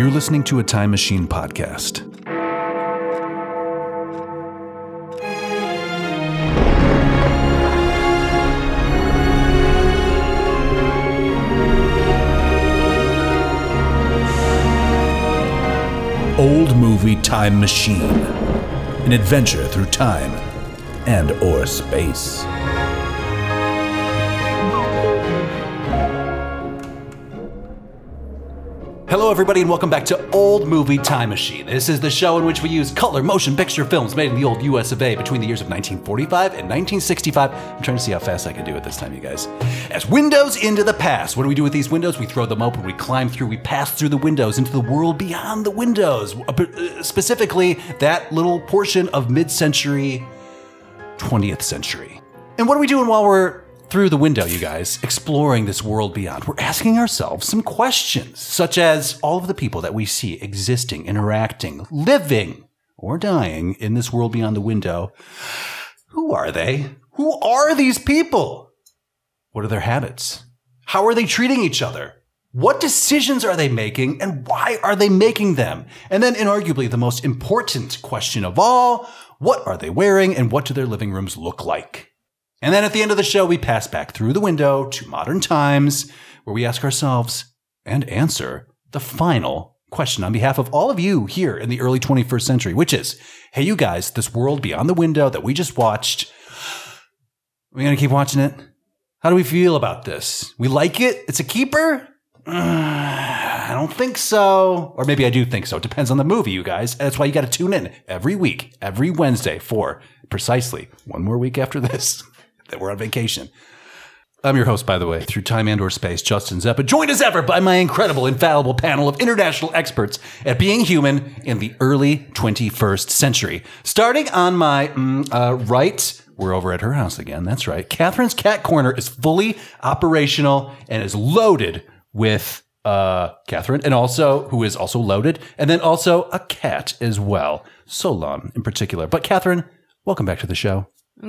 You're listening to a Time Machine podcast. Old Movie Time Machine. An adventure through time and or space. Everybody, and welcome back to Old Movie Time Machine. This is the show in which we use color motion picture films made in the old US of A between the years of 1945 and 1965. I'm trying to see how fast I can do it this time, you guys. As windows into the past. What do we do with these windows? We throw them open, we climb through, we pass through the windows into the world beyond the windows. Uh, uh, Specifically, that little portion of mid century 20th century. And what are we doing while we're through the window, you guys, exploring this world beyond? We're asking ourselves some questions, such as all of the people that we see existing, interacting, living, or dying in this world beyond the window. Who are they? Who are these people? What are their habits? How are they treating each other? What decisions are they making and why are they making them? And then, inarguably, the most important question of all what are they wearing and what do their living rooms look like? And then at the end of the show, we pass back through the window to modern times where we ask ourselves and answer the final question on behalf of all of you here in the early 21st century, which is hey, you guys, this world beyond the window that we just watched, are we going to keep watching it? How do we feel about this? We like it? It's a keeper? I don't think so. Or maybe I do think so. It depends on the movie, you guys. That's why you got to tune in every week, every Wednesday for precisely one more week after this that we're on vacation. I'm your host, by the way, through time and or space, Justin Zeppa, joined as ever by my incredible, infallible panel of international experts at being human in the early 21st century. Starting on my mm, uh, right, we're over at her house again. That's right. Katherine's Cat Corner is fully operational and is loaded with uh, Katherine, and also who is also loaded, and then also a cat as well, Solon in particular. But Katherine, welcome back to the show.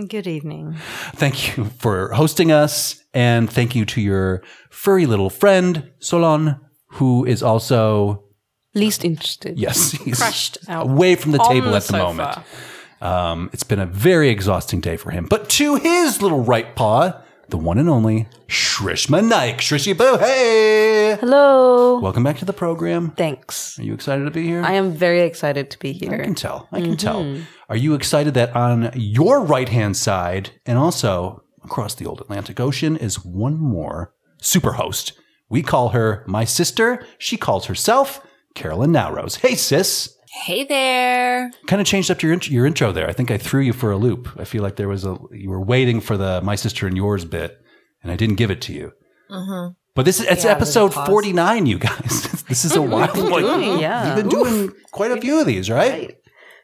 Good evening. Thank you for hosting us, and thank you to your furry little friend Solon, who is also Least interested. yes, he's Crushed out away from the table the at the sofa. moment. Um, it's been a very exhausting day for him. But to his little right paw, the one and only Shrishma Naik. Shrishi Boo, hey! Hello. Welcome back to the program. Thanks. Are you excited to be here? I am very excited to be here. I can tell. I can tell. Mm-hmm. Are you excited that on your right hand side and also across the old Atlantic Ocean is one more super host? We call her my sister. She calls herself Carolyn Naoroz. Hey, sis. Hey there. Kind of changed up your int- your intro there. I think I threw you for a loop. I feel like there was a you were waiting for the my sister and yours bit, and I didn't give it to you. Mm-hmm. But this is it's Yeah, episode forty nine, you guys. this is a wild one. doing, yeah. You've been doing quite a few of these, right? Right.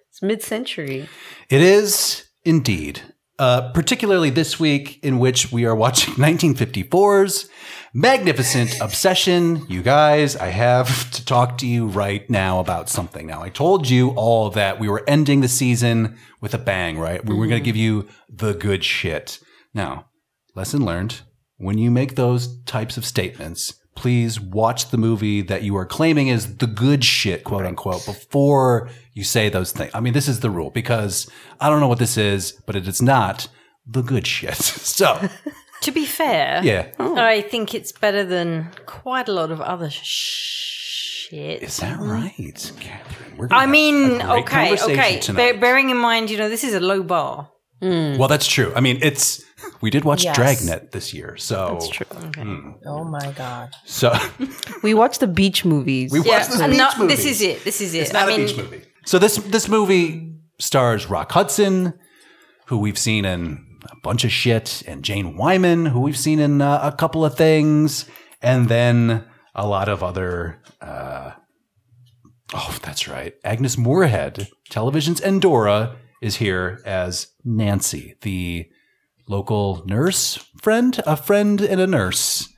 It's mid-century. It is indeed. Uh, particularly this week, in which we are watching 1954's Magnificent Obsession. You guys, I have to talk to you right now about something. Now, I told you all that we were ending the season with a bang, right? We were going to give you the good shit. Now, lesson learned when you make those types of statements, please watch the movie that you are claiming is the good shit, quote unquote, before you say those things. I mean, this is the rule because I don't know what this is, but it is not the good shit. So, To be fair, yeah. I think it's better than quite a lot of other sh- shit. Is that right, Katherine? We're gonna I have mean, a great okay, conversation okay. tonight. Bear, bearing in mind, you know, this is a low bar. Well, that's true. I mean, it's we did watch Yes. Dragnet this year, so That's true. Okay. Oh my god. So We watched the beach movies. we watched this and beach no, movie. this is it. This is it. It's not I a mean, beach movie. So this this movie stars Rock Hudson, who we've seen in a bunch of shit, and Jane Wyman, who we've seen in uh, a couple of things, and then a lot of other. Uh, oh, that's right. Agnes Moorehead, television's Endora, is here as Nancy, the local nurse friend, a friend and a nurse.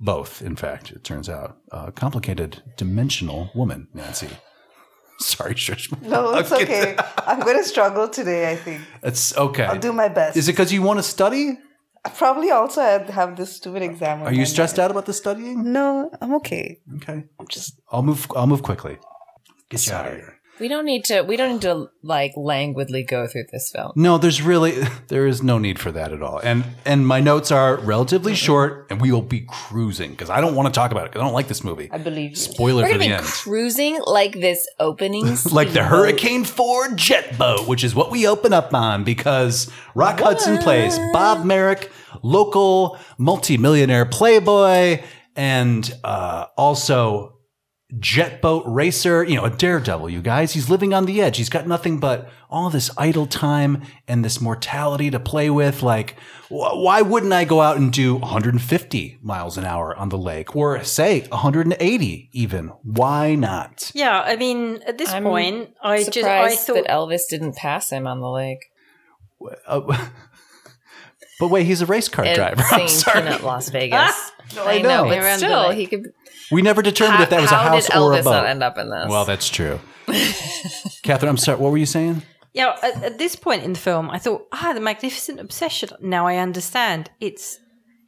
Both, in fact, it turns out. A complicated, dimensional woman, Nancy. Sorry, Shush. No, it's okay. I'm going to struggle today, I think. It's okay. I'll do my best. Is it because you want to study? I probably also have this stupid exam. Are you stressed mind. out about the studying? No, I'm okay. Okay. I'm Just I'll move I'll move quickly. Get you out of here. We don't need to. We don't need to like languidly go through this film. No, there's really there is no need for that at all. And and my notes are relatively short and we will be cruising because I don't want to talk about it because I don't like this movie. I believe you. Spoiler We're for gonna the be end. cruising like this opening, like the. Hurricane 4 jet boat, which is what we open up on because Rock Hudson plays Bob Merrick, local multimillionaire playboy, and uh, also jet boat racer, you know, a daredevil, you guys. He's living on the edge. He's got nothing but all this idle time and this mortality to play with. Like, wh- why wouldn't I go out and do 150 miles an hour on the lake or say 180 even? Why not? Yeah, I mean, at this I'm point, I just I thought that Elvis didn't pass him on the lake. Uh, but wait, he's a race car And driver. I'm singing sorry. Peanut Las Vegas. No, I know. but Around the still, lake. he could. We never determined if that was a house did or a Elvis boat. not end up in this? well, that's true. Katherine, I'm sorry. What were you saying? Yeah, at, at this point in the film, I thought, ah, the magnificent obsession. Now I understand. It's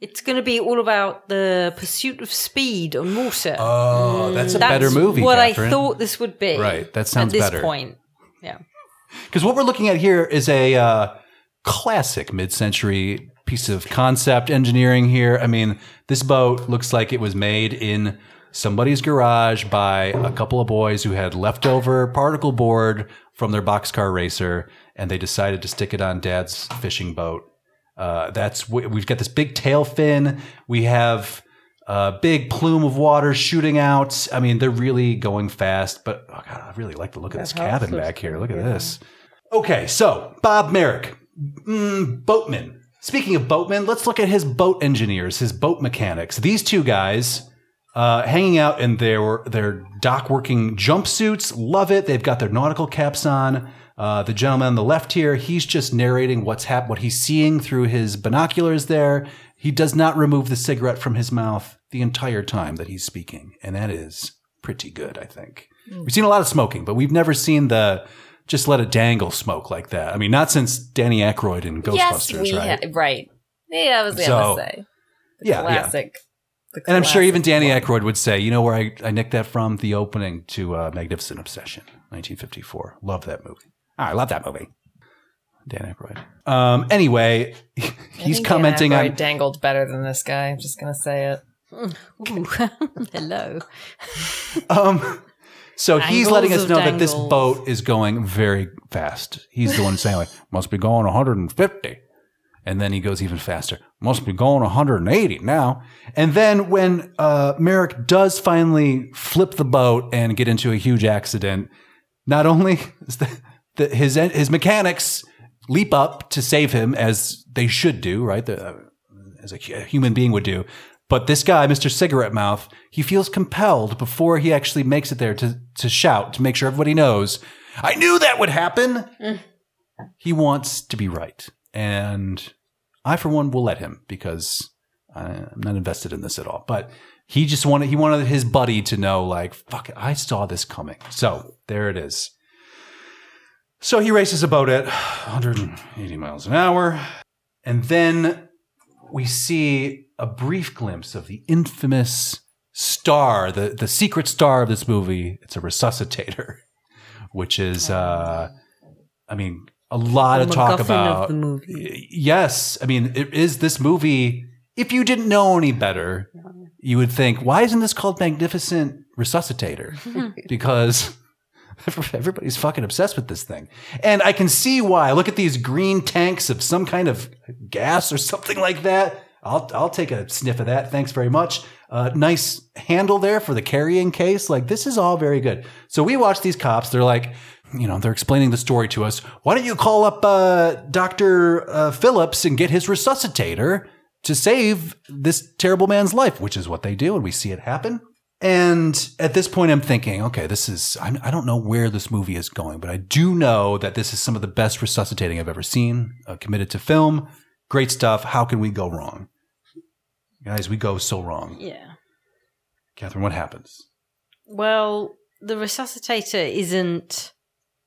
it's going to be all about the pursuit of speed on water. Oh, that's a That's better movie. What Katherine. I thought this would be. Right, that sounds at this better. point. Yeah. Because what we're looking at here is a uh, classic mid-century piece of concept engineering. Here, I mean, this boat looks like it was made in somebody's garage by a couple of boys who had leftover particle board from their boxcar racer, and they decided to stick it on Dad's fishing boat. Uh, that's we- we've got this big tail fin. We have a big plume of water shooting out. I mean, they're really going fast. But oh god, I really like the look of this cabin back here. Look at this. Okay, so Bob Merrick, mm, boatman. Speaking of boatmen, let's look at his boat engineers, his boat mechanics. These two guys uh, hanging out in their their dock working jumpsuits. Love it. They've got their nautical caps on. Uh, the gentleman on the left here, he's just narrating what's hap- what he's seeing through his binoculars. There, he does not remove the cigarette from his mouth the entire time that he's speaking, and that is pretty good. I think we've seen a lot of smoking, but we've never seen the just let it dangle smoke like that. I mean, not since Danny Aykroyd in yes, Ghostbusters, we right? ha- right. Yeah, I was gonna So, say the yeah, yeah. classic. the And I'm sure even Danny one. Aykroyd would say, you know where I, I nicked that from? The opening to uh, Magnificent Obsession, 1954. Love that movie. I love that movie. Dan Aykroyd. Um, anyway, he's think Dan commenting Aykroyd on. dangled better than this guy. I'm just gonna say it. Hello. Um, so he's letting us of know that this boat is going very fast. He's the one saying, like, must be going 150. And then he goes even faster. Must be going 180 now. And then when uh, Merrick does finally flip the boat and get into a huge accident, not only is the, the, his his mechanics leap up to save him as they should do, right? The, uh, as a hu- human being would do. But this guy, Mr. Cigarette Mouth, he feels compelled before he actually makes it there to, to shout, to make sure everybody knows, I knew that would happen. He wants to be right. And I, for one, will let him because I'm not invested in this at all. But he just wanted, he wanted his buddy to know, like, fuck I saw this coming. So there it is. So he races a boat at 180 miles an hour. And then we see a brief glimpse of the infamous star, the, the secret star of this movie. It's a resuscitator, which is, uh, I mean, a lot The of talk MacGuffin of about. the movie. Yes. I mean, it is this movie. If you didn't know any better, you would think, why isn't this called Magnificent Resuscitator? because everybody's fucking obsessed with this thing. And I can see why. Look at these green tanks of some kind of gas or something like that. I'll, I'll take a sniff of that. Thanks very much. Uh, nice handle there for the carrying case. Like, this is all very good. So we watch these cops. They're like, you know, they're explaining the story to us. Why don't you call up uh, Dr. Uh, Phillips and get his resuscitator to save this terrible man's life, which is what they do. And we see it happen. And at this point, I'm thinking, okay, this is, I'm, I don't know where this movie is going, but I do know that this is some of the best resuscitating I've ever seen, uh, committed to film. Great stuff. How can we go wrong? Guys, we go so wrong. Yeah. Katherine, what happens? Well, the resuscitator isn't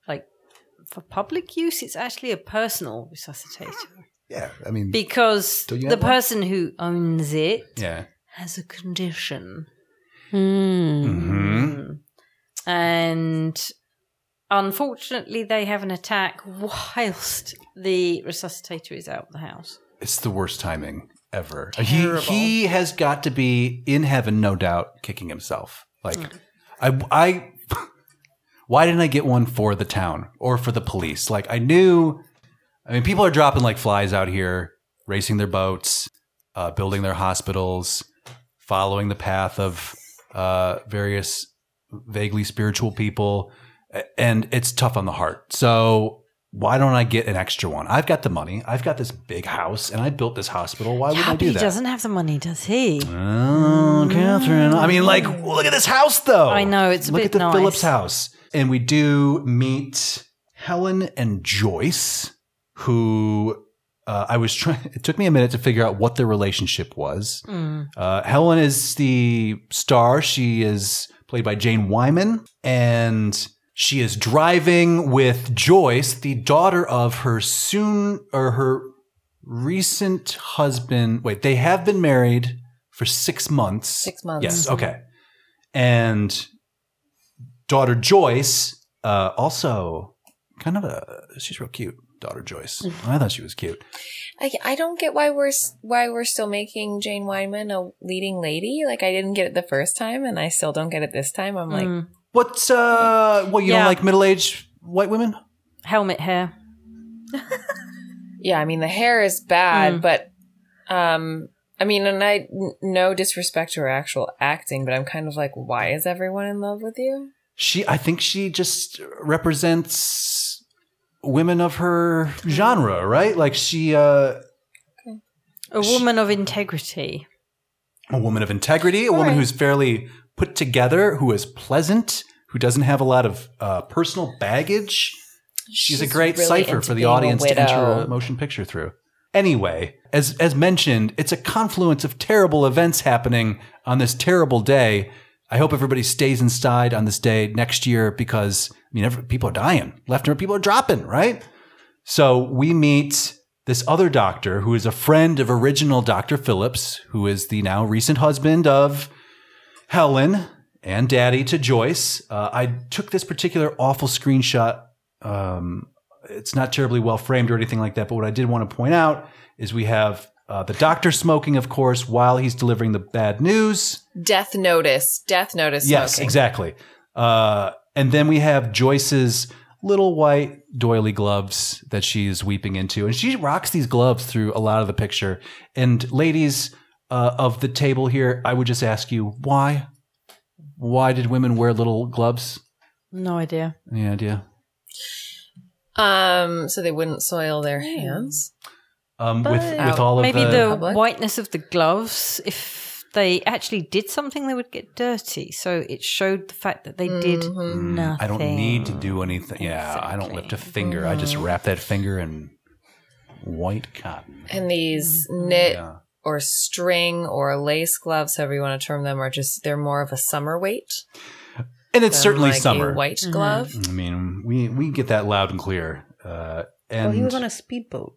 like for public use. It's actually a personal resuscitator. Yeah, I mean, because the one? person who owns it yeah. has a condition. hmm And unfortunately, they have an attack whilst the resuscitator is out of the house. It's the worst timing ever. Terrible. He he has got to be in heaven, no doubt, kicking himself. Like, I I. Why didn't I get one for the town or for the police? Like, I knew. I mean, people are dropping like flies out here, racing their boats, uh, building their hospitals, following the path of uh, various vaguely spiritual people, and it's tough on the heart. So why don't I get an extra one? I've got the money. I've got this big house, and I built this hospital. Why would I but do he that? doesn't have the money, does he? Oh, Katherine. I mean, like, look at this house, though. I know, it's a look bit at the nice. Phillips house, and we do meet Helen and Joyce, who uh, I was trying. It took me a minute to figure out what their relationship was. Mm. Uh, Helen is the star. She is played by Jane Wyman, and she is driving with Joyce, the daughter of her soon or her recent husband. Wait, they have been married for six months. Six months. Yes. Okay. And daughter Joyce, uh, also kind of a she's real cute. Daughter Joyce. I thought she was cute. I, I don't get why we're why we're still making Jane Wyman a leading lady. Like I didn't get it the first time, and I still don't get it this time. I'm like, Mm. What's uh? What you Yeah. don't like middle aged white women? Helmet hair. yeah. I mean, the hair is bad, Mm. but um, I mean, and I n- no disrespect to her actual acting, but I'm kind of like, why is everyone in love with you? She, I think she just represents women of her genre, right? Like she, uh, A woman of integrity. a woman of integrity, a woman right. who's fairly put together, who is pleasant, who doesn't have a lot of uh, personal baggage. She's, a great really cipher for the audience to enter a motion picture through. Anyway, as as mentioned, it's a confluence of terrible events happening on this terrible day. I hope everybody stays inside on this day next year because I mean, every, people are dying. Left and right, people are dropping. Right. So we meet this other doctor who is a friend of original Dr. Phillips, who is the now recent husband of Helen and daddy to Joyce. Uh, I took this particular awful screenshot. Um, it's not terribly well framed or anything like that, but what I did want to point out is we have uh, the doctor smoking, of course, while he's delivering the bad news. Death notice. Death notice. Yes, smoking. exactly. Uh, and then we have Joyce's little white doily gloves that she's weeping into, and she rocks these gloves through a lot of the picture. And ladies uh, of the table here, I would just ask you why? Why did women wear little gloves? No idea. Any idea? Um, so they wouldn't soil their hands. Um, with But with all of Maybe the, the, Public? whiteness of the gloves, if they actually did something, they would get dirty. So it showed the fact that they did nothing. I don't need to do anything. Yeah, I don't lift a Exactly. finger. I just wrap that finger in white cotton. And these knit Yeah. Or string or lace gloves, however you want to term them, are just they're more of a summer weight. And it's than certainly like summer. A white glove. I mean, we we get that loud and clear. Uh, and well, he was on a speedboat.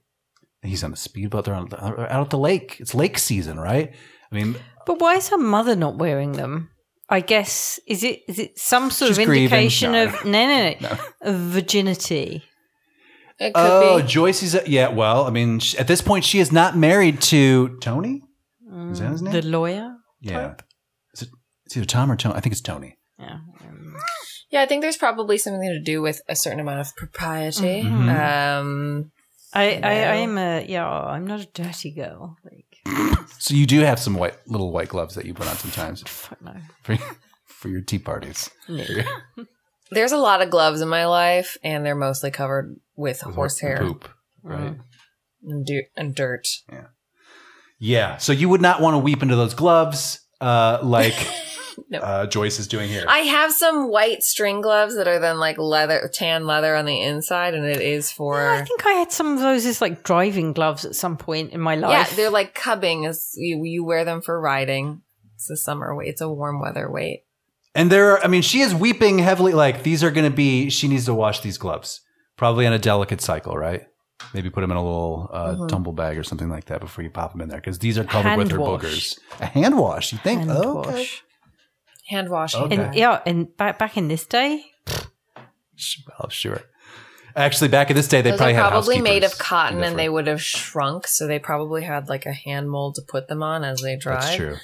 he's on a speedboat. They're on, out at the lake. It's lake season, right? I mean, But why is her mother not wearing them? I guess is it is it some sort She's of grieving. indication No, of no no no, of virginity? It could oh, be. Joyce is yeah. Well, I mean, sh at this point, she is not married to Tony. Is that his name? The lawyer? Yeah, is it? It's either Tom or Tony. I think it's Tony. Yeah. Um, Yeah, I think there's probably something to do with a certain amount of propriety. Mhm. Um, I, I No. I'm a yeah. I'm not a dirty girl. Like So you do have some white little white gloves that you put on sometimes fuck no. for for your tea parties. there's a lot of gloves in my life, and they're mostly covered with With horsehair poop, right? and, du- and dirt. Yeah. So you would not want to weep into those gloves, uh, like No. uh, Joyce is doing here. I have some white string gloves that are then like leather, tan leather on the inside, and it is for. Yeah, I think I had some of those as like driving gloves at some point in my life. Yeah, they're like cubbing. As you you wear them for riding. It's a summer weight. It's a warm weather weight. And there, are, I mean, she is weeping heavily. Like these are going to be. She needs to wash these gloves, probably on a delicate cycle, right? Maybe put them in a little uh, Mm-hmm. tumble bag or something like that before you pop them in there because these are covered with Hand her wash. boogers. A hand wash, you think? Hand oh, okay. wash. Hand washing. Okay. And yeah, and back back in this day, Well, sure. Actually, back in this day, they Those probably are had probably made of cotton and they would have shrunk, so they probably had like a hand mold to put them on as they dried. That's true.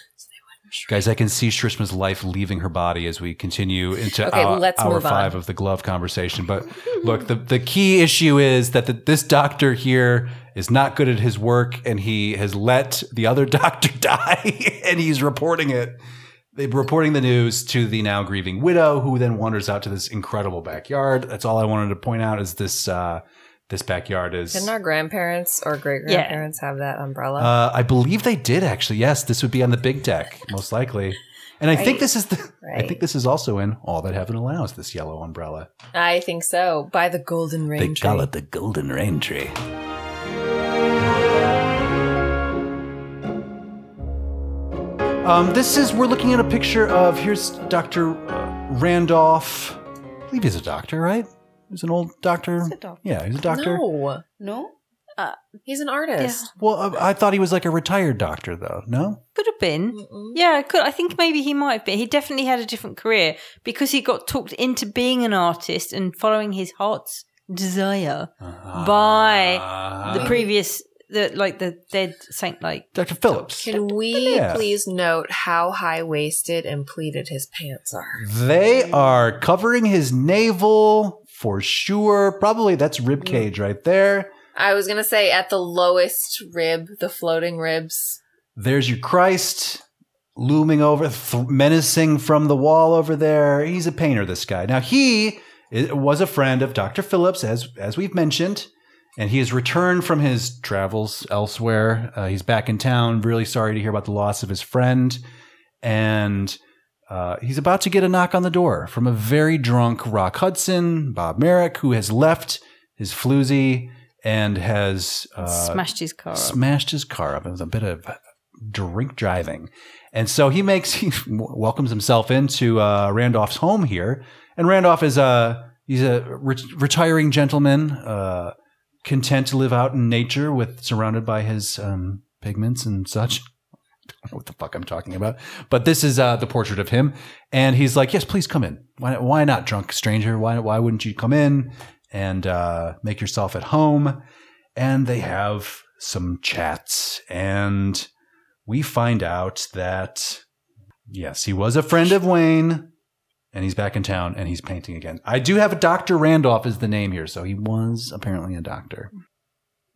Guys, I can see Shrishma's life leaving her body as we continue into Okay, hour, let's hour on. five of the glove conversation. But look, the, the key issue is that the, this doctor here is not good at his work and he has let the other doctor die and he's reporting it. They're reporting the news to the now grieving widow who then wanders out to this incredible backyard. That's all I wanted to point out is this, uh, this backyard is. Didn't our grandparents or great grandparents have that umbrella? Uh, I believe they did actually. Yes, this would be on the big deck, most likely. And I think this is the. I think this is also in All That Heaven Allows. This yellow umbrella. I think so. By the golden rain they tree. call it the Golden Rain Tree. Um, this is we're looking at a picture of here's Doctor uh, Randolph. I believe he's a doctor, right? He's an old doctor. a doctor. Yeah, he's a doctor. No, No? he's an artist. Well, uh, I thought he was like a retired doctor, though. No. could have been. Mm-mm. Yeah, could I think maybe he might have been. He definitely had a different career because he got talked into being an artist and following his heart's desire by the Uh, previous, the like the dead Saint like. Dr. Phillips. Can we Yeah. please note how high waisted and pleated his pants are? They are covering his navel for sure. Probably that's rib cage right there. I was gonna say at the lowest rib, the floating ribs. There's your Christ looming over, th- menacing from the wall over there. He's a painter, this guy. Now, he was a friend of Dr. Phillips, as, as we've mentioned, and he has returned from his travels elsewhere. Uh, he's back in town, really sorry to hear about the loss of his friend. And uh, he's about to get a knock on the door from a very drunk Rock Hudson, Bob Merrick, who has left his floozy and has uh, smashed his car up. smashed his car up. It was a bit of drink driving. And so he makes, he welcomes himself into uh, Randolph's home here. And Randolph is a, he's a re- retiring gentleman, uh, content to live out in nature with, surrounded by his um, pigments and such. Don't know what the fuck I'm talking about. But this is uh, the portrait of him. And he's like, yes, please come in. Why, why not, drunk stranger? Why, why wouldn't you come in and uh, make yourself at home? And they have some chats. And we find out that, yes, he was a friend of Wayne. And he's back in town and he's painting again. I do have a Dr. Randolph is the name here. So he was apparently a doctor.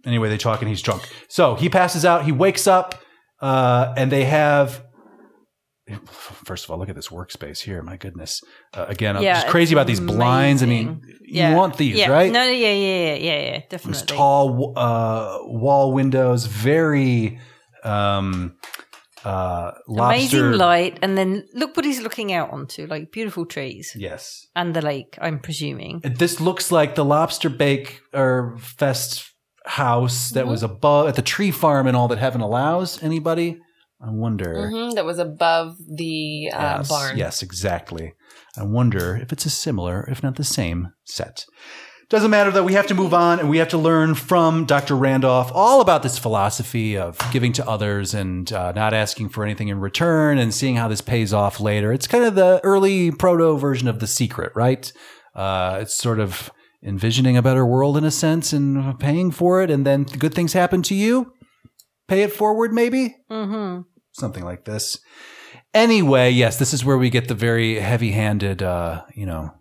Anyway, they talk and he's drunk. So he passes out. He wakes up uh, and they have. First of all, look at this workspace here. My goodness. Uh, again, I'm Yeah, just crazy about these blinds. I mean, amazing. you want these, yeah. right? No, no, yeah, yeah, yeah, yeah, yeah, Those definitely. tall uh, wall windows, very um, uh, lobster. Amazing light, and then look what he's looking out onto, like beautiful trees Yes. and the lake. I'm presuming. This looks like the lobster bake or fest house that was above at the tree farm and all that heaven allows. Anybody? I wonder. hmm that was above the uh, yes, barn. Yes, exactly. I wonder if it's a similar, if not the same, set. Doesn't matter though. We have to move on, and we have to learn from Dr. Randolph all about this philosophy of giving to others and uh, not asking for anything in return, and seeing how this pays off later. It's kind of the early proto version of The Secret, right? Uh, it's sort of envisioning a better world in a sense and paying for it, and then good things happen to you. Pay it forward, maybe Mm-hmm. something like this. Anyway, yes, this is where we get the very heavy-handed, uh, you know,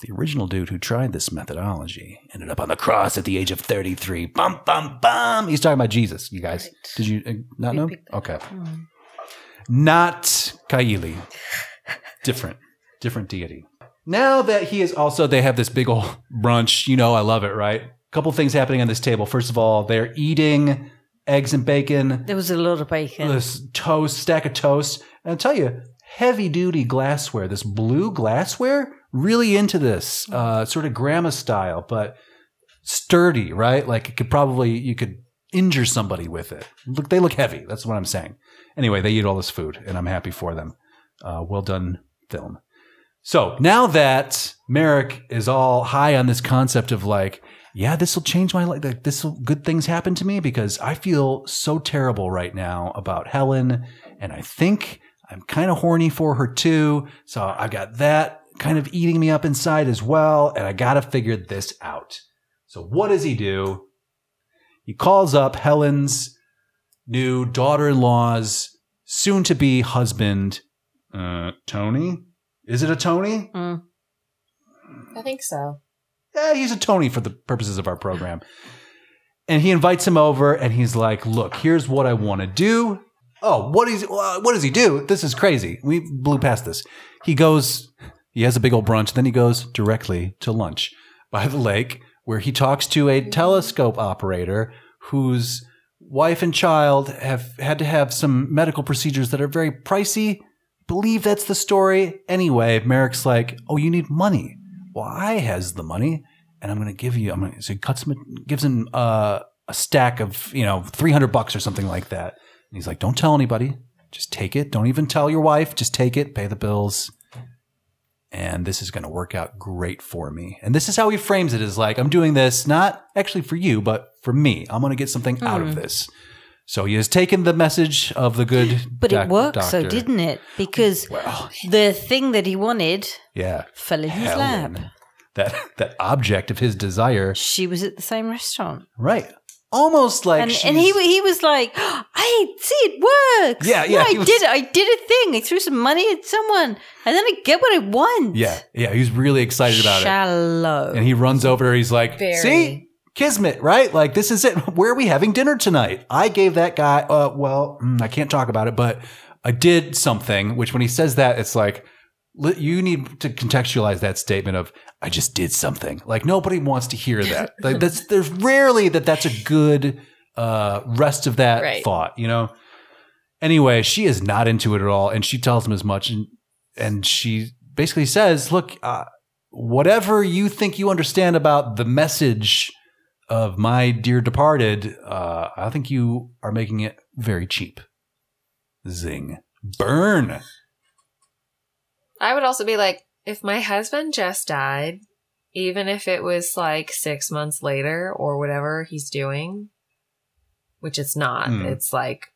the original dude who tried this methodology ended up on the cross at the age of 33. Bum, bum, bum. He's talking about Jesus, you guys. Did you uh, not We know? Okay. Not Kali. Different. Different deity. Now that he is also, they have this big old brunch. You know, I love it, right? A couple things happening on this table. First of all, they're eating eggs and bacon There was a lot of bacon. this toast, stack of toast. And I'll tell you, heavy duty glassware, this blue glassware, really into this, uh, sort of grandma style, but sturdy, right? Like it could probably, you could injure somebody with it. Look, they look heavy. That's what I'm saying. Anyway, they eat all this food and I'm happy for them. Uh, well done film. So now that Merrick is all high on this concept of like, yeah, this will change my life. Like, this will good things happen to me because I feel so terrible right now about Helen, and I think I'm kind of horny for her too. So I've got that kind of eating me up inside as well, and I got to figure this out. So what does he do? He calls up Helen's new daughter-in-law's soon-to-be husband, uh, Tony. Is it a Tony? Mm. I think so. yeah, he's a Tony for the purposes of our program. And he invites him over and he's like, look, here's what I want to do. Oh, what is uh, what does he do? This is crazy. We blew past this. He goes, he has a big old brunch, then he goes directly to lunch by the lake where he talks to a telescope operator whose wife and child have had to have some medical procedures that are very pricey. Believe that's the story. Anyway, Merrick's like, "Oh, you need money. Well, I has the money, and I'm going to give you. I'm going to." So he cuts him, gives him uh, a stack of you know 300 bucks or something like that. And he's like, "Don't tell anybody. Just take it. Don't even tell your wife. Just take it. Pay the bills." And this is going to work out great for me. And this is how he frames it: is like, I'm doing this not actually for you, but for me. I'm going to get something out of this. So he has taken the message of the good, But doc- it worked, so didn't it? Because Well, the thing that he wanted yeah, fell in his lap. that that object of his desire, She was at the same restaurant, right? Almost like and and he he was like, "I see it works. Yeah, yeah, I was- did. I did a thing. I threw some money at someone, and then I get what I want." yeah, yeah, He's really excited about it. Shallow. And he runs over. He's like, Very. "See, kismet, right? Like this is it. Where are we having dinner tonight? I gave that guy. Uh, well, mm, I can't talk about it, but I did something. Which when he says that, it's like you need to contextualize that statement of I just did something. Like nobody wants to hear that. like that's there's rarely that that's a good uh, rest of that Right. thought. You know. Anyway, she is not into it at all, and she tells him as much, and and she basically says, "Look, uh, whatever you think you understand about the message of my dear departed, uh, I think you are making it very cheap." Zing, burn. I would also be like, if my husband just died, even if it was like six months later or whatever he's doing, which it's not, Hmm. it's like,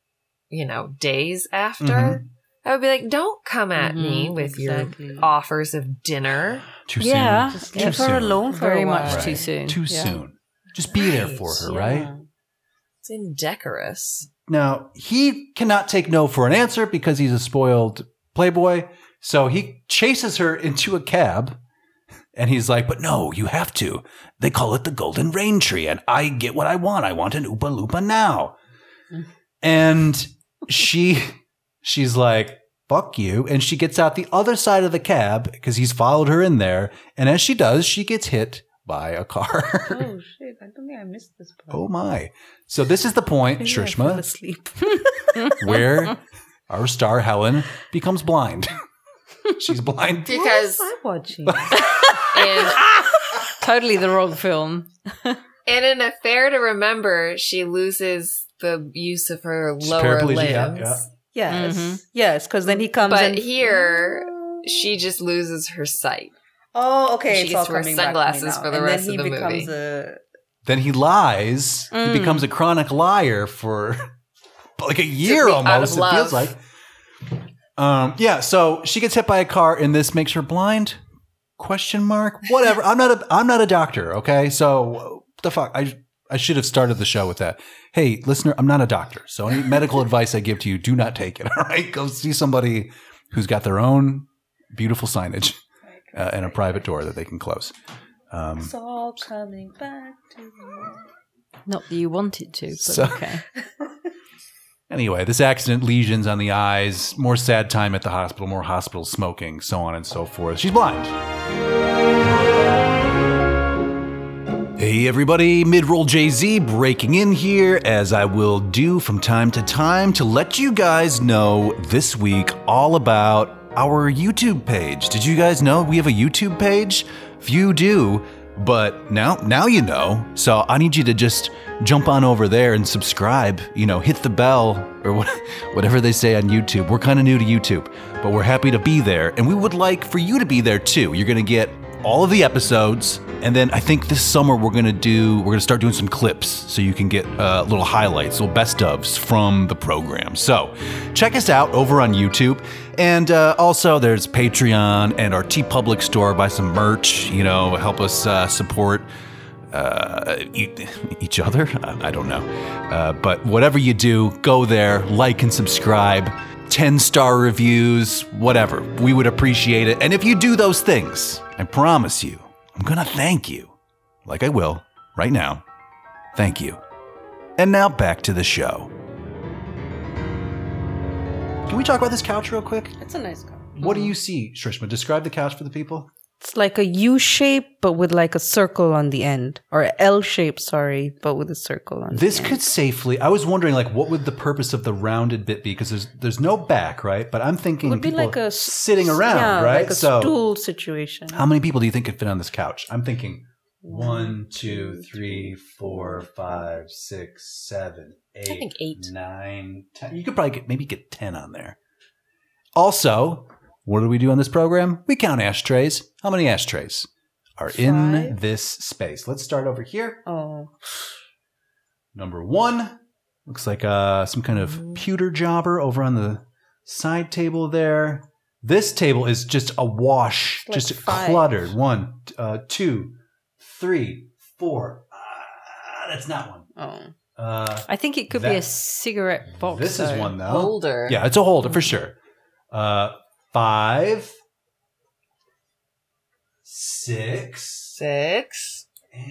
you know, days after, Mhm. I would be like, don't come at me Mhm, with exactly. your offers of dinner. Too Yeah. soon. Just Too leave her soon. alone for Very a while. much too soon. Too Yeah. soon. Just be there for her, right? It's indecorous. Now, he cannot take no for an answer because he's a spoiled playboy. So he chases her into a cab and he's like, But no, you have to. They call it the Golden Rain Tree, and I get what I want. I want an Oompa Loompa now. Mm. And she she's like, Fuck you. And she gets out the other side of the cab because he's followed her in there. And as she does, she gets hit by a car. Oh shit! I don't think I missed this part. oh my. So this is the point, Maybe Shrishma asleep. where our star Helen becomes blind. She's blind. Because I'm watching. in, Totally the wrong film. and in a fair to remember, she loses the use of her She's lower paraplegic, limbs. yeah, yeah. yes, Mhm. yes, because then he comes. But and, here, She just loses her sight. Oh, okay. She it's gets all to wear coming back to me sunglasses for the and rest then of he the becomes movie. a Then he lies. He Mm. becomes a chronic liar for like a year me out of almost. It feels like. Um, yeah. So she gets hit by a car, and this makes her blind. Question mark. Whatever. I'm not a. I'm not a doctor. Okay. So what the fuck. I I should have started the show with that. Hey, listener, I'm not a doctor. So any medical advice I give to you, do not take it. All right. Go see somebody who's got their own beautiful signage uh, and a private door that they can close. Um, It's all coming back to me. Not that you wanted to, but So- okay. Anyway, this accident, lesions on the eyes, more sad time at the hospital, more hospital smoking, so on and so forth. She's blind. Hey everybody, Midroll Jay-Z breaking in here as I will do from time to time to let you guys know this week all about our YouTube page. Did you guys know we have a YouTube page? Few do, but now now you know. So I need you to just jump on over there and subscribe, you know, hit the bell or what, whatever they say on YouTube. We're kind of new to YouTube, but we're happy to be there and we would like for you to be there too. You're to get all of the episodes And then I think this summer we're gonna do we're gonna start doing some clips so you can get uh, little highlights, little best ofs from the program. So check us out over on YouTube, and uh, also there's Patreon and our TeePublic store. Buy some merch, you know, help us uh, support uh, each other. I, I don't know. Uh, but whatever you do, go there, like and subscribe, 10 star reviews, whatever. We would appreciate it. And if you do those things, I promise you, I'm going to thank you. Like I will right now. Thank you. And now back to the show. Can we talk about this couch real quick? It's a nice couch. What do you see, Shrishma? Describe the couch for the people. It's like a U shape, but with like a circle on the end, or L shape. Sorry, but with a circle on. This the could safely. I was wondering, like, what would the purpose of the rounded bit be? Because there's there's no back, right? But I'm thinking It would be people like a sitting around, yeah, right? Like a so, stool situation. how many people do you think could fit on this couch? I'm thinking one, two, three, four, five, six, seven, eight, I think eight. nine, ten. You could probably get maybe get ten on there. Also, what do we do on this program? We count ashtrays. How many ashtrays are in this space? Let's start over here. Oh, Number one looks like uh, some kind of pewter jobber over on the side table there. This table is just a wash, Like just five. cluttered. One, uh, two, three, four. Ah, that's not one. oh. Uh, I think it could be a cigarette box. this is one though. Holder. Yeah, it's a holder for sure. Uh, five, six, Six. and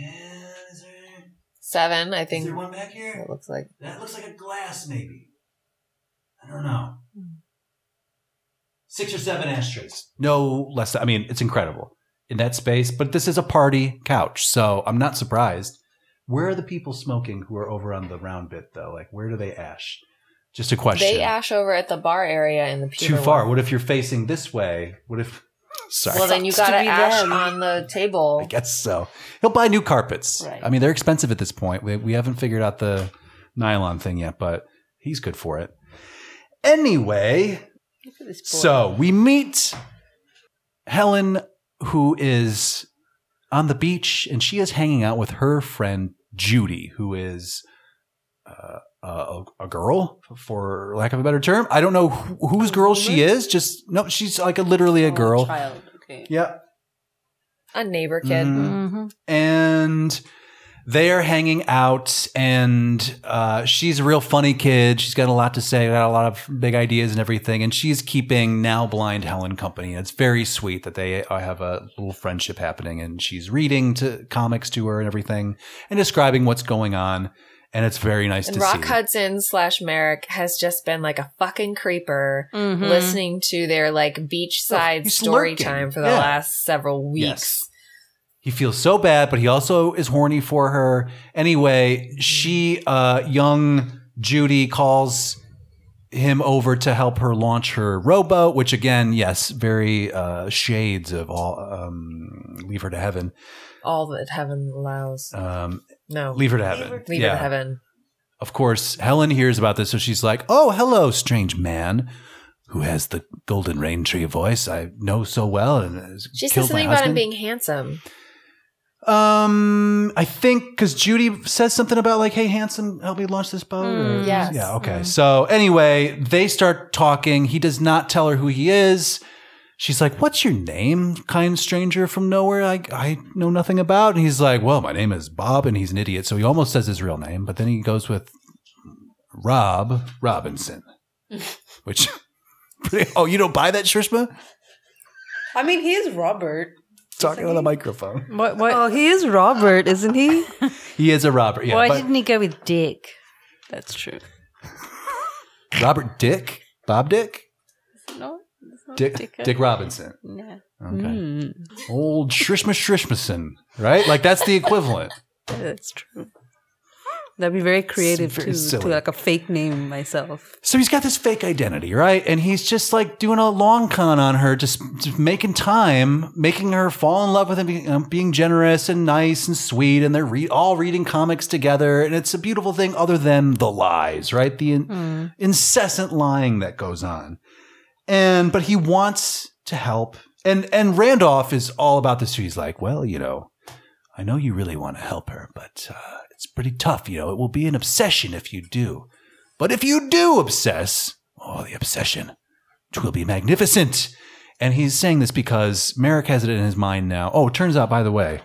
is there, Seven, I is think. there one back here? It looks like. That looks like a glass, maybe. I don't know. Six or seven ashtrays. No less. I mean, it's incredible in that space. But this is a party couch, so I'm not surprised. Where are the people smoking who are over on the round bit, though? Like, where do they ash? Just a question. They ash over at the bar area in the Too far. one. What if you're facing this way? What if? Sorry. Well, then you gotta be ash them. on the table. I guess so. He'll buy new carpets. Right. I mean, they're expensive at this point. We, we haven't figured out the nylon thing yet, but he's good for it. Anyway, Look at this boy. so we meet Helen, who is on the beach, and she is hanging out with her friend Judy, who is uh, a, a girl, for lack of a better term. I don't know who, whose girl she is. Just no, she's like a literally a Oh, girl. child. Okay. Yeah, A neighbor kid. Mhm Mhm. and they are hanging out and uh, she's a real funny kid she's got a lot to say got a lot of big ideas and everything and she's keeping now blind helen company and it's very sweet that they uh, have a little friendship happening and she's reading to comics to her and everything and describing what's going on and it's very nice And to Rock see Hudson slash Merrick has just been like a fucking creeper Mhm. listening to their like beachside he's story lurking. time for the Yeah. last several weeks. Yes. He feels so bad, but he also is horny for her. Anyway, she, uh, young Judy, calls him over to help her launch her rowboat, which again, yes, very uh, shades of all. Um, leave her to heaven. All that heaven allows. Um, No. leave her to heaven. Leave her to heaven. Of course, Helen hears about this, so she's like, "Oh, hello, strange man." Who has the golden rain tree voice I know so well and has She says killed my something about him being handsome. Um, I think because Judy says something about like, "Hey, handsome, help me launch this boat." or- Mm, yes. Yeah. Okay. Mm. So anyway, they start talking. He does not tell her who he is. She's like, "What's your name, kind stranger from nowhere? I I know nothing about." And he's like, "Well, my name is Bob," and he's an idiot, so he almost says his real name, but then he goes with Rob Robinson, which. Oh, you don't buy that, Shrishma? I mean, he is Robert. Talking on the microphone. What, what, Oh, he is Robert, isn't he? He is a Robert. Yeah, why but- didn't he go with Dick? That's true. Robert Dick? Bob Dick? No, it's not Dick, Dick. Dick Robinson. No. Okay. Mm, Old Shrishma Shrishmason, right? Like that's the equivalent. that's true. That'd be very creative very silly. to like a fake name myself. So he's got this fake identity, right? And he's just like doing a long con on her, just, just making time, making her fall in love with him, being, um, being generous and nice and sweet. And they're re- all reading comics together. And it's a beautiful thing, other than the lies, right? The in- incessant lying that goes on. And, but he wants to help. And, and Randolph is all about this. He's like, well, you know, I know you really want to help her, but uh, it's pretty tough. You know, it will be an obsession if you do. But if you do obsess, oh, the obsession, it will be magnificent. And he's saying this because Merrick has it in his mind now. Oh, it turns out, by the way,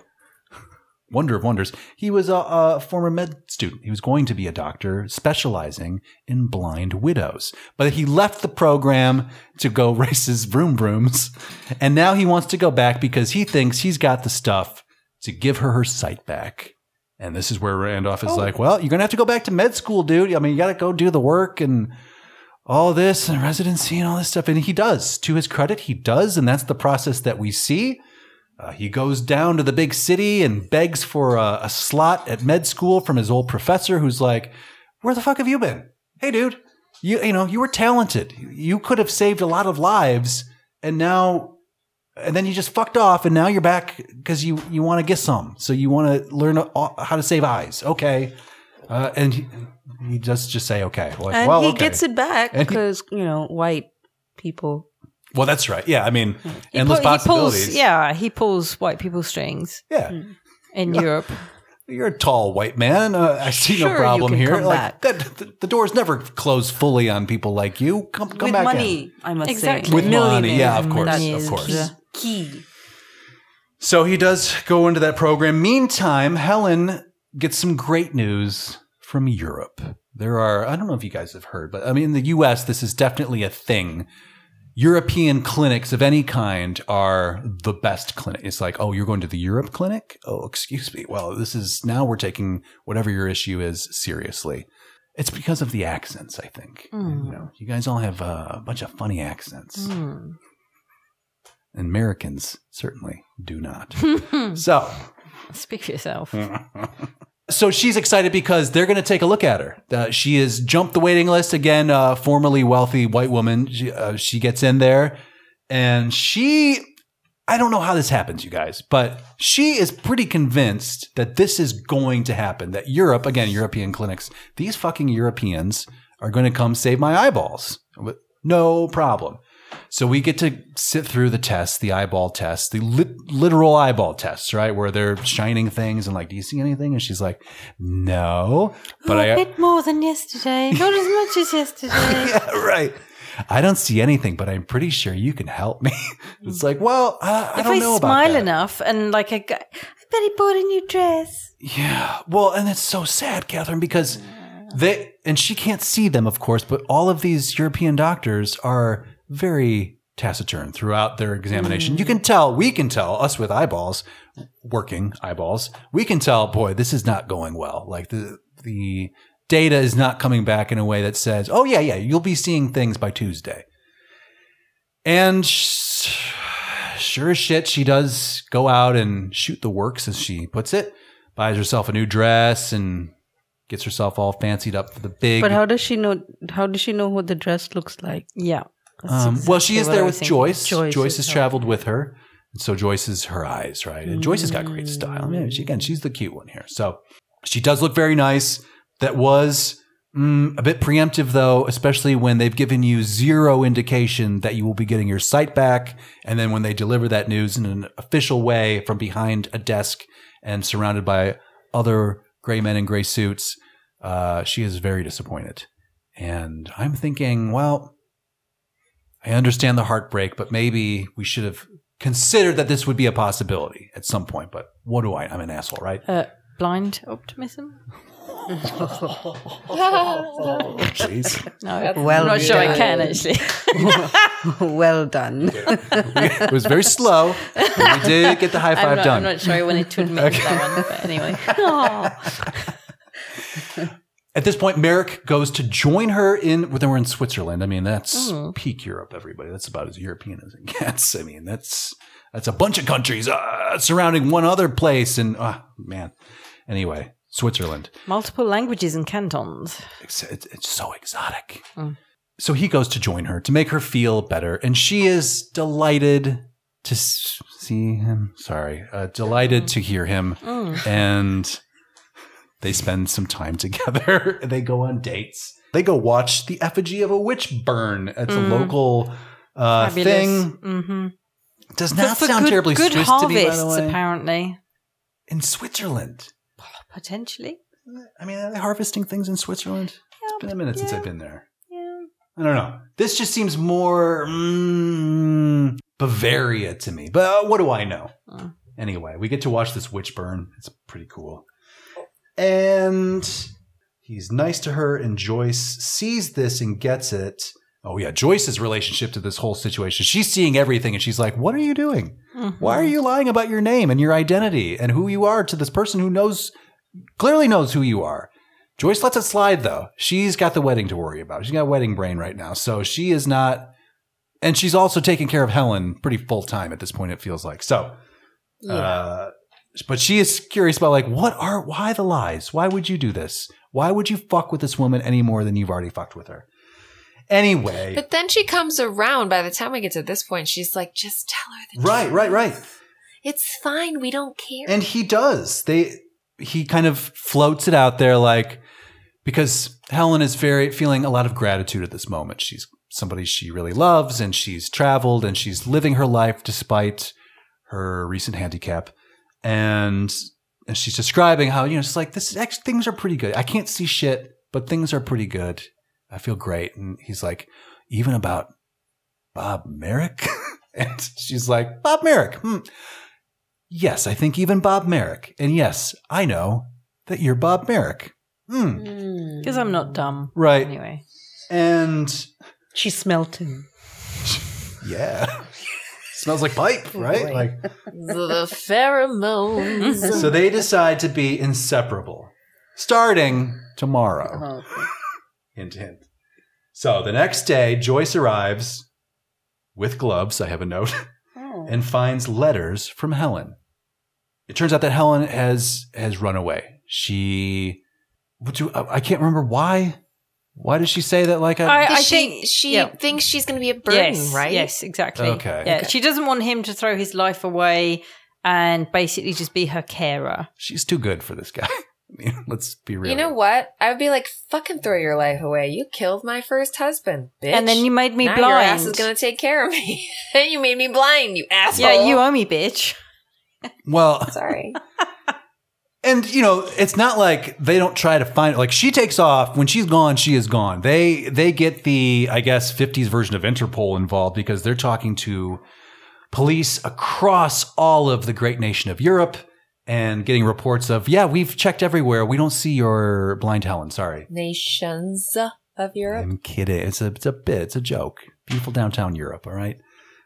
wonder of wonders, he was a, a former med student. He was going to be a doctor specializing in blind widows. But he left the program to go race his broom brooms. And now he wants to go back because he thinks he's got the stuff to give her her sight back. And this is where Randolph is oh. like, well, you're going to have to go back to med school, dude. I mean, you got to go do the work and all this and residency and all this stuff. And he does. To his credit, he does. And that's the process that we see. Uh, he goes down to the big city and begs for a, a slot at med school from his old professor, who's like, "Where the fuck have you been? Hey, dude, you you know you were talented. You could have saved a lot of lives, and now, and then you just fucked off, and now you're back because you you want to get some. So you want to learn how to save eyes. Okay, uh, and he, he does just say okay. Like, And well, he okay. gets it back because, you know, white people. Well, that's right. Yeah, I mean, He endless pull- he possibilities. pulls, yeah, he pulls white people's strings yeah. in Europe. You're a tall white man. Uh, I see Sure, no problem here. come like back. that, the, the doors never close fully on people like you. Come, come With back money, in. I must Exactly. say. With money, yeah, of course, Money of course. the- Key. So he does go into that program. Meantime, Helen gets some great news from Europe. There are, I don't know if you guys have heard, but I mean, in the US, this is definitely a thing. European clinics of any kind are the best clinic. It's like, oh, you're going to the Europe clinic? Oh, excuse me. Well, this is now we're taking whatever your issue is seriously. It's because of the accents, I think. Mm. You know, you guys all have uh, a bunch of funny accents. And Americans certainly do not. so, Speak for yourself. so she's excited because they're going to take a look at her. Uh, she has jumped the waiting list again. Uh, formerly wealthy white woman. She, uh, she gets in there, and she. I don't know how this happens, you guys, but she is pretty convinced that this is going to happen. That Europe, again, European clinics, these fucking Europeans are going to come save my eyeballs. No problem. So we get to sit through the tests, the eyeball tests, the lit- literal eyeball tests, right? Where they're shining things and like, do you see anything? And she's like, no. But oh, I, a bit more than yesterday. Not as much as yesterday. yeah, right. I don't see anything, but I'm pretty sure you can help me. it's like, well, uh, I if don't I know about If I smile enough and like a guy, I bet he bought a new dress. Yeah. Well, and it's so sad, Katherine, because they and she can't see them, of course, but all of these European doctors are very taciturn throughout their examination. You mm. can tell, we can tell, us with eyeballs, working eyeballs, we can tell, boy, this is not going well. Like the the data is not coming back in a way that says, oh yeah, yeah, you'll be seeing things by Tuesday. And sh- sure as shit, she does go out and shoot the works, as she puts it. Buys herself a new dress and gets herself all fancied up for the big. But how does she know? How does she know what the dress looks like? Yeah. Um, well, she is there with. Joyce. Joyce Joyce, has traveled with her. And so Joyce is her eyes, right? And Joyce has got great style. I mean, she, again, she's the cute one here. So she does look very nice. That was mm, a bit preemptive, though, especially when they've given you zero indication that you will be getting your sight back. And then when they deliver that news in an official way from behind a desk and surrounded by other gray men in gray suits, uh, she is very disappointed. And I'm thinking, well, I understand the heartbreak, but maybe we should have considered that this would be a possibility at some point. But what do I? I'm an asshole, right? Uh, blind optimism? Jeez. No, Well I'm not sure I can actually. well done. it was very slow, but we did get the high I'm five not, done. I'm not sure I wanted to admit that one, but anyway. At this point, Merrick goes to join her in. Well, then we're in Switzerland. I mean, that's Mm. peak Europe. Everybody, that's about as European as it gets. I mean, that's that's a bunch of countries uh, surrounding one other place, and ah, man. Anyway, Switzerland. Multiple languages and cantons. It's, it's, it's so exotic. Mm. So he goes to join her to make her feel better, and she is delighted to see him. Sorry, uh, delighted to hear him, Mm. and they spend some time together. they go on dates. They go watch the effigy of a witch burn. It's a Mm. local uh, thing. Mm-hmm. Does not sound good, terribly good Swiss harvests, to me, by the way. apparently. in Switzerland. Potentially. I mean, are they harvesting things in Switzerland? It's been a minute since. I've been there. Yeah. I don't know. This just seems more mm, Bavaria to me. But uh, what do I know? Mm. Anyway, we get to watch this witch burn. It's pretty cool. And he's nice to her, and Joyce sees this and gets it. Oh, yeah. Joyce's relationship to this whole situation. She's seeing everything, and she's like, What are you doing? Why are you lying about your name and your identity and who you are to this person who knows, clearly knows who you are? Joyce lets it slide though. She's got the wedding to worry about. She's got wedding brain right now. So she is not, and she's also taking care of Helen pretty full time at this point, it feels like. So, uh, but she is curious about like, what are, why the lies? Why would you do this? Why would you fuck with this woman any more than you've already fucked with her? Anyway. But then she comes around. By the time we get to this point, she's like, just tell her the right, truth. right, right. It's fine. We don't care. And he does. They he kind of floats it out there like because Helen is very feeling a lot of gratitude at this moment. She's somebody she really loves and she's traveled and she's living her life despite her recent handicap. And and she's describing how, you know, it's like this ex- things are pretty good. I can't see shit, but things are pretty good. I feel great. And he's like, even about Bob Merrick? and she's like, Bob Merrick. Hmm. Yes, I think even Bob Merrick. And yes, I know that you're Bob Merrick. Hmm. Because I'm not dumb. Right. Anyway. And She smelt him. yeah. Smells like pipe, oh, right? boy. Like the pheromones. so they decide to be inseparable. Starting tomorrow. Oh, Hint hint. So the next day, Joyce arrives with gloves, I have a note, Oh. and finds letters from Helen. It turns out that Helen has has run away. She what do I can't remember why. Why does she say that like a I- Because she think- she yeah. thinks she's going to be a burden, yes, right? Yes, exactly. Okay. Yeah, Okay. she doesn't want him to throw his life away and basically just be her carer. she's too good for this guy. I mean, let's be real. You know what? I would be like, fucking throw your life away. You killed my first husband, bitch. And then you made me now blind. your ass is going to take care of me. you made me blind, you asshole. yeah, you owe me, bitch. Well, Sorry. and you know, it's not like they don't try to find like she takes off when she's gone, she is gone. They they get the I guess 50s version of Interpol involved because they're talking to police across all of the great nation of Europe and getting reports of, yeah, we've checked everywhere. We don't see your blind Helen. Sorry. Nations of Europe. I'm kidding. It's a it's a bit. It's a joke. Beautiful downtown Europe. All right.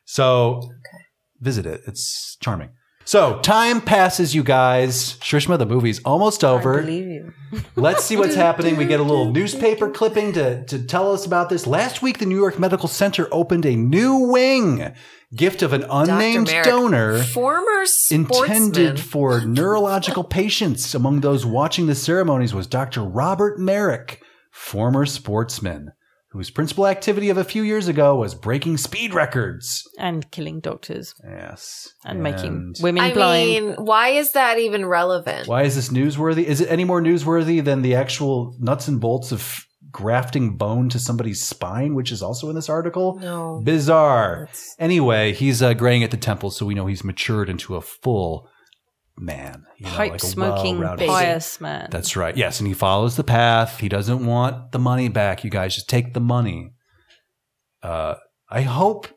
So okay. visit it. It's charming. So time passes, you guys. Shrishma, the movie's almost I over. believe you. Let's see what's happening. We get a little newspaper clipping to, to tell us about this. Last week, the New York Medical Center opened a new wing, gift of an unnamed Merrick, donor Former sportsman. intended for neurological patients. Among those watching the ceremonies was Dr. Robert Merrick, former sportsman, whose principal activity of a few years ago was breaking speed records. And killing doctors Yes. and, making women I blind. mean, why is that even relevant? Why is this newsworthy? Is it any more newsworthy than the actual nuts and bolts of grafting bone to somebody's spine, which is also in this article? No. Bizarre. That's- Anyway, he's uh, graying at the temples, so we know he's matured into a full man. You know, Pipe like smoking, well-rounded- pious man. That's right. Yes, and he follows the path. He doesn't want the money back. You guys just take the money. Uh, I hope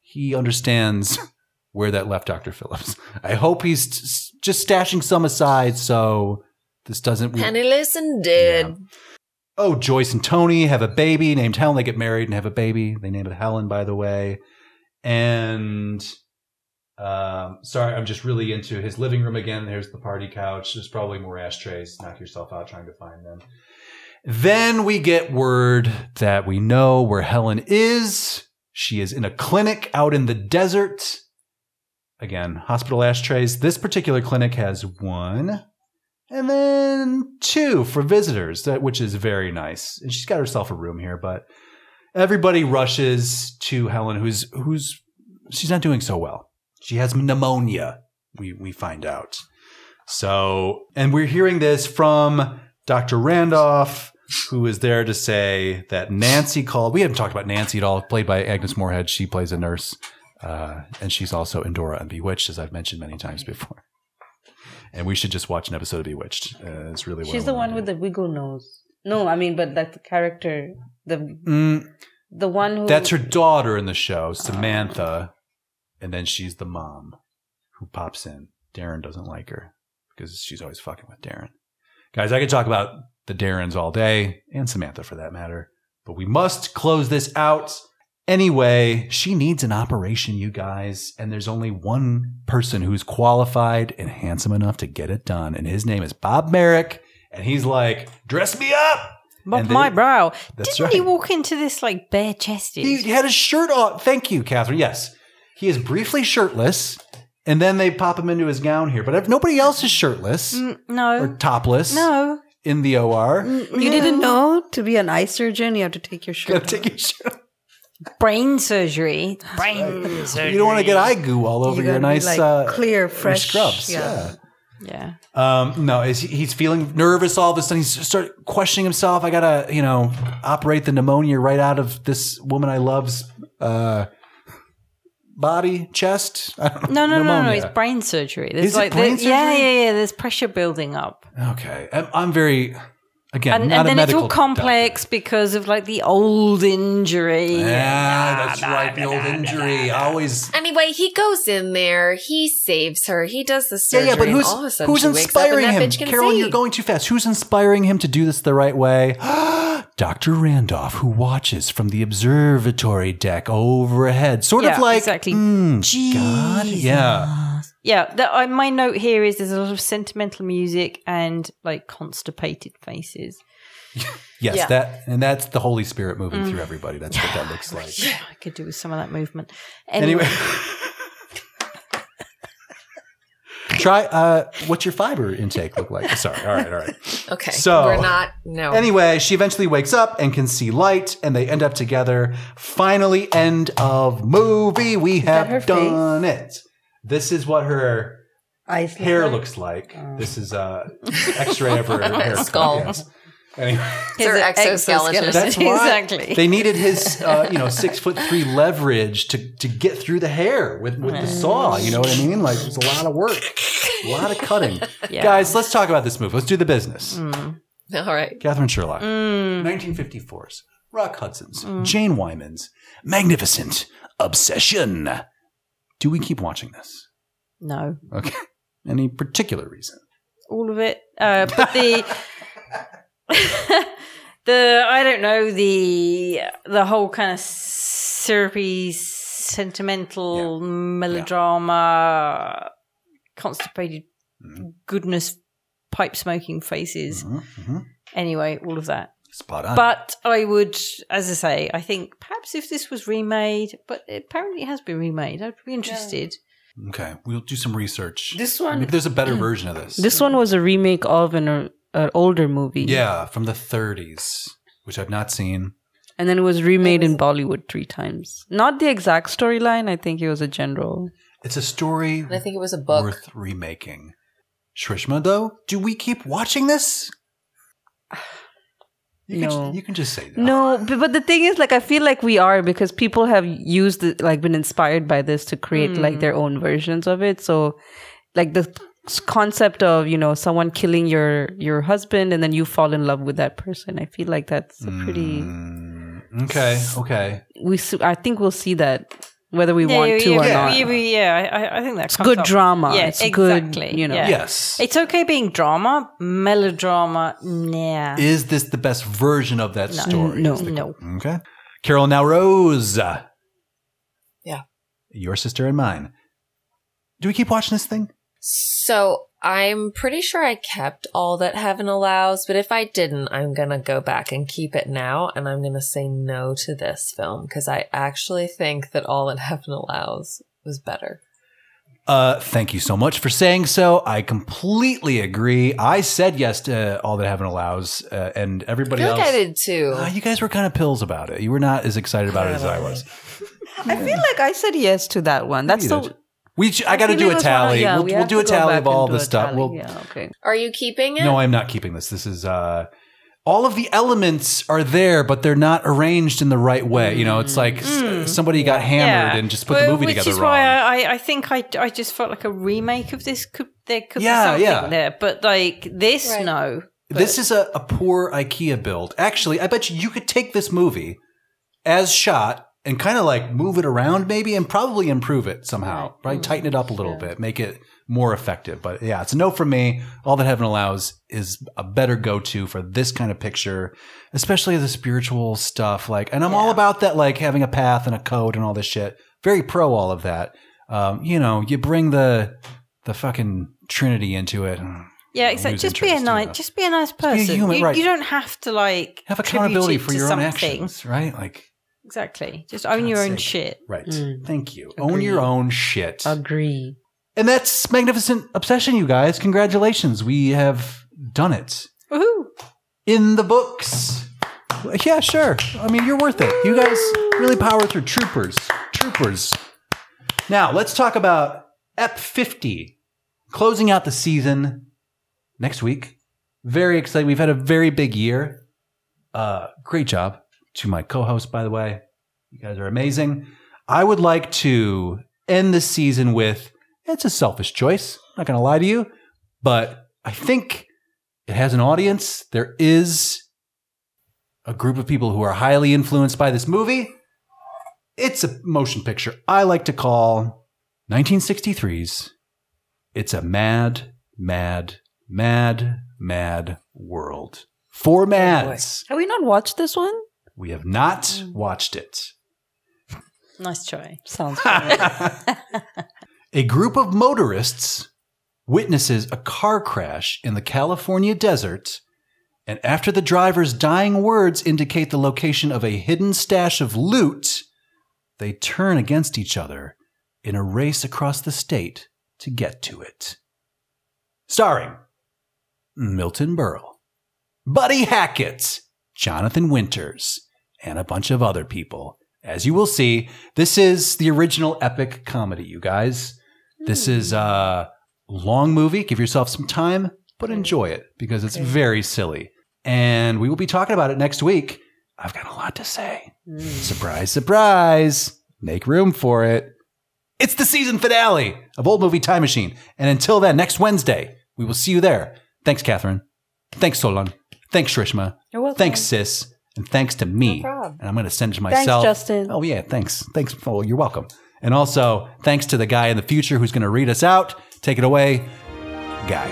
he understands where that left Dr. Phillips. I hope he's t- s- just stashing some aside so this doesn't. Penniless and dead. Oh, Joyce and Tony have a baby named Helen. They get married and have a baby. They name it Helen, by the way. And um, sorry, I'm just really into his living room again. There's the party couch. There's probably more ashtrays. Knock yourself out trying to find them. Then we get word that we know where Helen is. She is in a clinic out in the desert. Again, hospital ashtrays. This particular clinic has one and then two for visitors, which is very nice. And she's got herself a room here, but everybody rushes to Helen, who's who's she's not doing so well. She has pneumonia. We we find out. So, and we're hearing this from Dr. Randolph, who is there to say that Nancy called. We haven't talked about Nancy at all, played by Agnes Moorehead. She plays a nurse, uh, and she's also in Dora and Bewitched, as I've mentioned many times before. and we should just watch an episode of Bewitched. Uh, it's really She's the one with the wiggle nose. No, I mean, but that the character, the Mm, the one who that's her daughter in the show, Samantha, and then she's the mom who pops in. Darrin doesn't like her because she's always fucking with Darrin. Guys, I could talk about the Darrins all day and Samantha for that matter, but we must close this out. Anyway, she needs an operation, you guys, and there's only one person who's qualified and handsome enough to get it done, and his name is Bob Merrick, and he's like, "Dress me up." And my brow. Didn't he walk into this like bare chested? He had his shirt on. Thank you, Katherine. Yes. He is briefly shirtless, and then they pop him into his gown here. But if nobody else is shirtless Mm, or topless no. in the OR, you didn't know to be an eye surgeon, you have to take your gotta shirt. take your shirt. Brain surgery. Brain surgery. You don't want to get eye goo all over You your gotta be, nice like, uh, clear, your fresh scrubs. Yeah. Yeah. Yeah. Um, no, is he- he's feeling nervous all of a sudden. He's start questioning himself. I gotta, you know, operate the pneumonia right out of this woman I love's uh, body, chest. Know. No, no, no, no. It's brain surgery. There's Is it like brain there- yeah, yeah, yeah. There's pressure building up, Okay, I'm, I'm very again and, not and a then it's all complex because of like the old injury. Yeah, that's right. The old injury always. Anyway, he goes in there, he saves her, he does the Yeah, surgery, yeah, yeah but who's all of a sudden who's she wakes up and inspiring him? bitch Carolyn, see. you're going too fast. Who's inspiring him to do this the right way? Dr. Randolph, who watches from the observatory deck overhead, sort of like exactly. mm, God, yeah. Yeah, the, uh, my note here is there's a lot of sentimental music and like constipated faces. Yes, Yeah. that and that's the Holy Spirit moving Mm. through everybody. That's what that looks like. Yeah, I could do with some of that movement. Anyway. Anyway, Try uh what's your fiber intake look like? Sorry. All right, all right. Okay. So- we're not no. Anyway, she eventually wakes up and can see light, and they end up together. Finally, end of movie. We have her done it. This is what her Eyes hair like- looks like. This is uh X-ray of her hair. Skull. Yes. Anyway, His exoskeleton. that's why exactly. they needed his uh, you know six foot three leverage to to get through the hair with with the saw. You know what I mean? Like it was a lot of work, a lot of cutting. Yeah. Guys, let's talk about this movie. Let's do the business. All right. Katherine Sherlock. Mm. 1954's Rock Hudson's, Jane Wyman's Magnificent Obsession. Do we keep watching this? no, Okay. Any particular reason? all of it. Uh, but the the I don't know the the whole kind of syrupy, sentimental melodrama, constipated Mhm. goodness, pipe smoking faces. Mhm, mhm. Anyway, all of that. Spot on. But I would, as I say, I think perhaps if this was remade, but apparently it has been remade, I'd be interested. okay, we'll do some research. This one- Maybe there's a better version of this. This one was a remake of an uh, an older movie. yeah, from the 30s, which I've not seen. And then it was remade in Bollywood three times. Not the exact storyline. I think it was a general. It's a story And I think it was a book. worth remaking. Shrishma, though, do we keep watching this? You can, you can just say that. No, but, but the thing is, like, I feel like we are because people have used it, like, been inspired by this to create like their own versions of it. So, like the concept of you know someone killing your your husband and then you fall in love with that person. I feel like that's a pretty. Mm, okay, okay. We i think we'll see that whether we want yeah, to yeah, or yeah, not. yeah, yeah, I, I think that's It's good drama. Yeah, It's good, exactly. you know. yeah. Yes. It's okay being drama, melodrama, nah. Is this the best version of that story? No. The- No. Okay. Carolyn Naoroz. Yeah. Your sister and mine. Do we keep watching this thing? So I'm pretty sure I kept all that heaven allows, but if I didn't, I'm gonna go back and keep it now, and I'm gonna say no to this film because I actually think that all that heaven allows was better. Uh, thank you so much for saying so. I completely agree. I said yes to all that heaven allows, uh, and I everybody feel else. like I did too. Uh, you guys were kind of pills about it. You were not as excited about it as I was. I feel like I said yes to that one. That's You the. did. We, ch- I got to do a tally. yeah, we'll we we'll do a tally of all the stuff. We'll, yeah, okay. Are you keeping it? No, I'm not keeping this. This is uh all of the elements are there, but they're not arranged in the right way. You know, it's like s- somebody got hammered and just put the movie which together Which is wrong. why I, I think I, I just felt like a remake of this could there could Yeah, be something yeah. there, but like this, Right. no. This is a, a poor IKEA build. Actually, I bet you you could take this movie as shot and kind of like move it around maybe and probably improve it somehow, right? Tighten it up a little bit, make it more effective. But yeah, it's a no from me. All that heaven allows is a better go to for this kind of picture, especially the spiritual stuff. Like, and I'm all about that, like having a path and a code and all this shit. Very pro all of that. Um, you know, you bring the the fucking Trinity into it. Yeah, exactly. Just be a nice, just be a nice be a person. human, you, right. you don't have to like Have accountability for to your own something. actions, right? Like, Exactly. Just own your own sake. shit. right. Mm. Thank you. Own your own shit. Agree. And that's Magnificent Obsession, you guys. Congratulations. We have done it. Woohoo! In the books. Yeah, sure. I mean, you're worth it. You guys really power through. Troopers. Troopers. Now, let's talk about EP 50. Closing out the season next week. Very excited. We've had a very big year. Uh, great job to my co host, by the way. You guys are amazing. I would like to end the season with it's a selfish choice. I'm Not going to lie to you, but I think it has an audience. There is a group of people who are highly influenced by this movie. It's a motion picture I like to call 1963's It's a Mad, Mad, Mad, Mad World. Four oh, mads. Have we not watched this one? We have not mm. watched it. Nice try. Sounds A group of motorists witnesses a car crash in the California desert, and after the driver's dying words indicate the location of a hidden stash of loot, they turn against each other in a race across the state to get to it. Starring Milton Berle, Buddy Hackett, Jonathan Winters, and a bunch of other people. As you will see, this is the original epic comedy, you guys. This hmm. is a long movie. Give yourself some time, but enjoy it because it's very silly. And we will be talking about it next week. I've got a lot to say. Hmm. Surprise, surprise. Make room for it. It's the season finale of Old Movie Time Machine. And until then, next Wednesday, we will see you there. Thanks, Katherine. Thanks, Solon. Thanks, Shrishma. You're welcome. Thanks, Sis. And thanks to me. problem. and I'm going to send it to myself. Thanks, myself. Justin. Oh, yeah. Thanks. Thanks. Oh, you're welcome. And also, thanks to the guy in the future who's going to read us out. Take it away, Guy.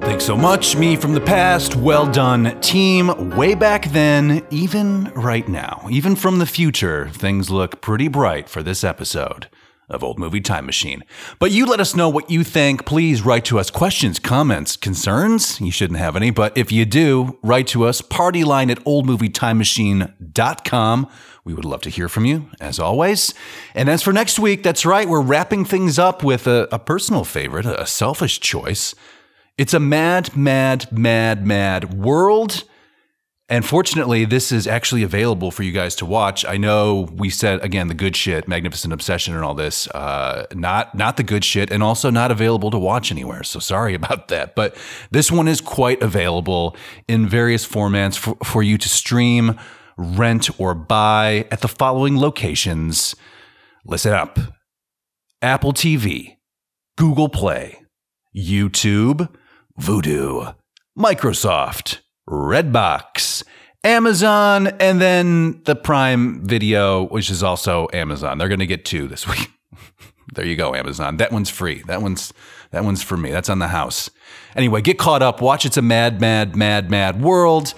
Thanks so much, me from the past. Well done, team. Way back then, even right now, even from the future, things look pretty bright for this episode of Old Movie Time Machine. But you let us know what you think. Please write to us questions, comments, concerns. You shouldn't have any, but if you do, write to us, partyline at oldmovietimemachine.com. We would love to hear from you, as always. And as for next week, that's right, we're wrapping things up with a, a personal favorite, a selfish choice. It's a mad, mad, mad, mad world. And fortunately, this is actually available for you guys to watch. I know we said again the good shit, Magnificent Obsession, and all this. Uh, not not the good shit, and also not available to watch anywhere. So sorry about that. But this one is quite available in various formats for, for you to stream, rent, or buy at the following locations. Listen up: Apple TV, Google Play, YouTube, Vudu, Microsoft, Redbox, Amazon, and then the Prime Video, which is also Amazon. They're going to get two this week. there you go, Amazon. That one's free. That one's that one's for me. That's on the house. Anyway, get caught up. Watch It's a Mad, Mad, Mad, Mad World.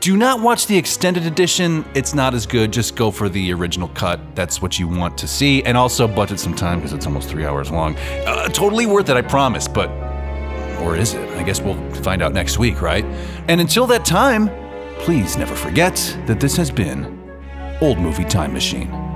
Do not watch the extended edition. It's not as good. Just go for the original cut. That's what you want to see. And also budget some time because it's almost three hours long. Uh, totally worth it, I promise. But or is it? I guess we'll find out next week, right? And until that time, please never forget that this has been Old Movie Time Machine.